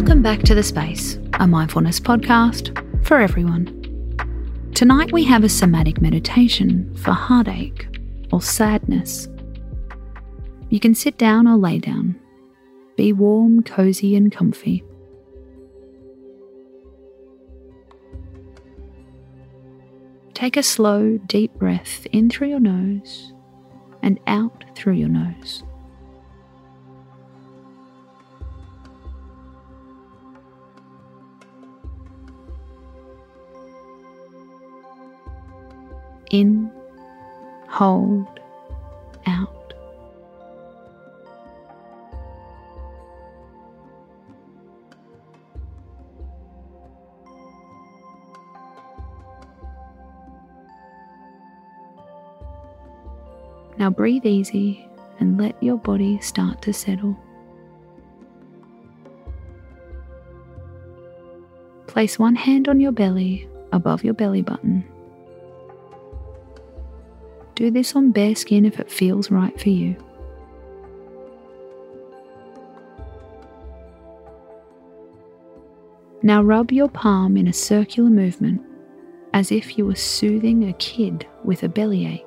Welcome back to The Space, a mindfulness podcast for everyone. Tonight we have a somatic meditation for heartache or sadness. You can sit down or lay down. Be warm, cozy, and comfy. Take a slow, deep breath in through your nose and out through your nose. In, hold, out. Now breathe easy and let your body start to settle. Place one hand on your belly above your belly button. Do this on bare skin if it feels right for you. Now rub your palm in a circular movement as if you were soothing a kid with a bellyache.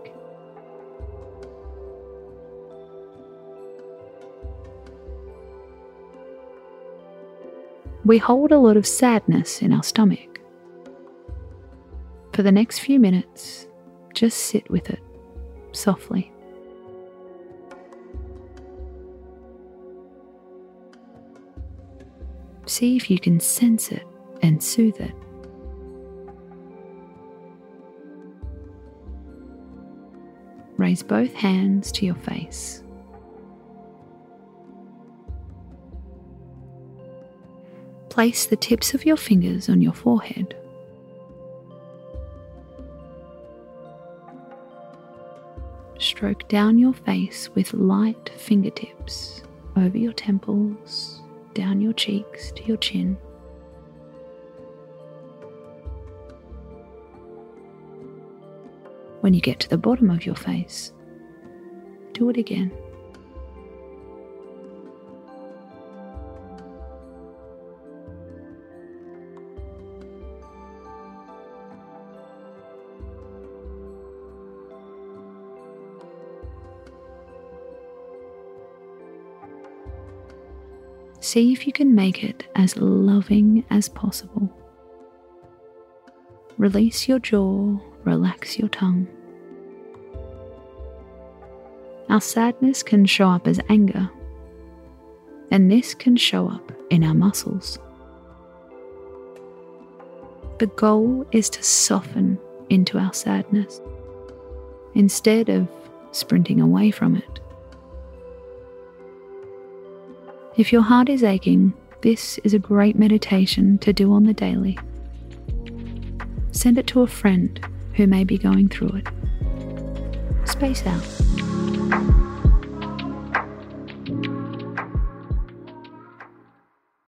we hold a lot of sadness in our stomach. For the next few minutes, just sit with it softly. See if you can sense it and soothe it. Raise both hands to your face. Place the tips of your fingers on your forehead. Stroke down your face with light fingertips over your temples, down your cheeks to your chin. When you get to the bottom of your face, do it again. See if you can make it as loving as possible. Release your jaw, relax your tongue. Our sadness can show up as anger, and this can show up in our muscles. The goal is to soften into our sadness instead of sprinting away from it. If your heart is aching, this is a great meditation to do on the daily. Send it to a friend who may be going through it. Space out.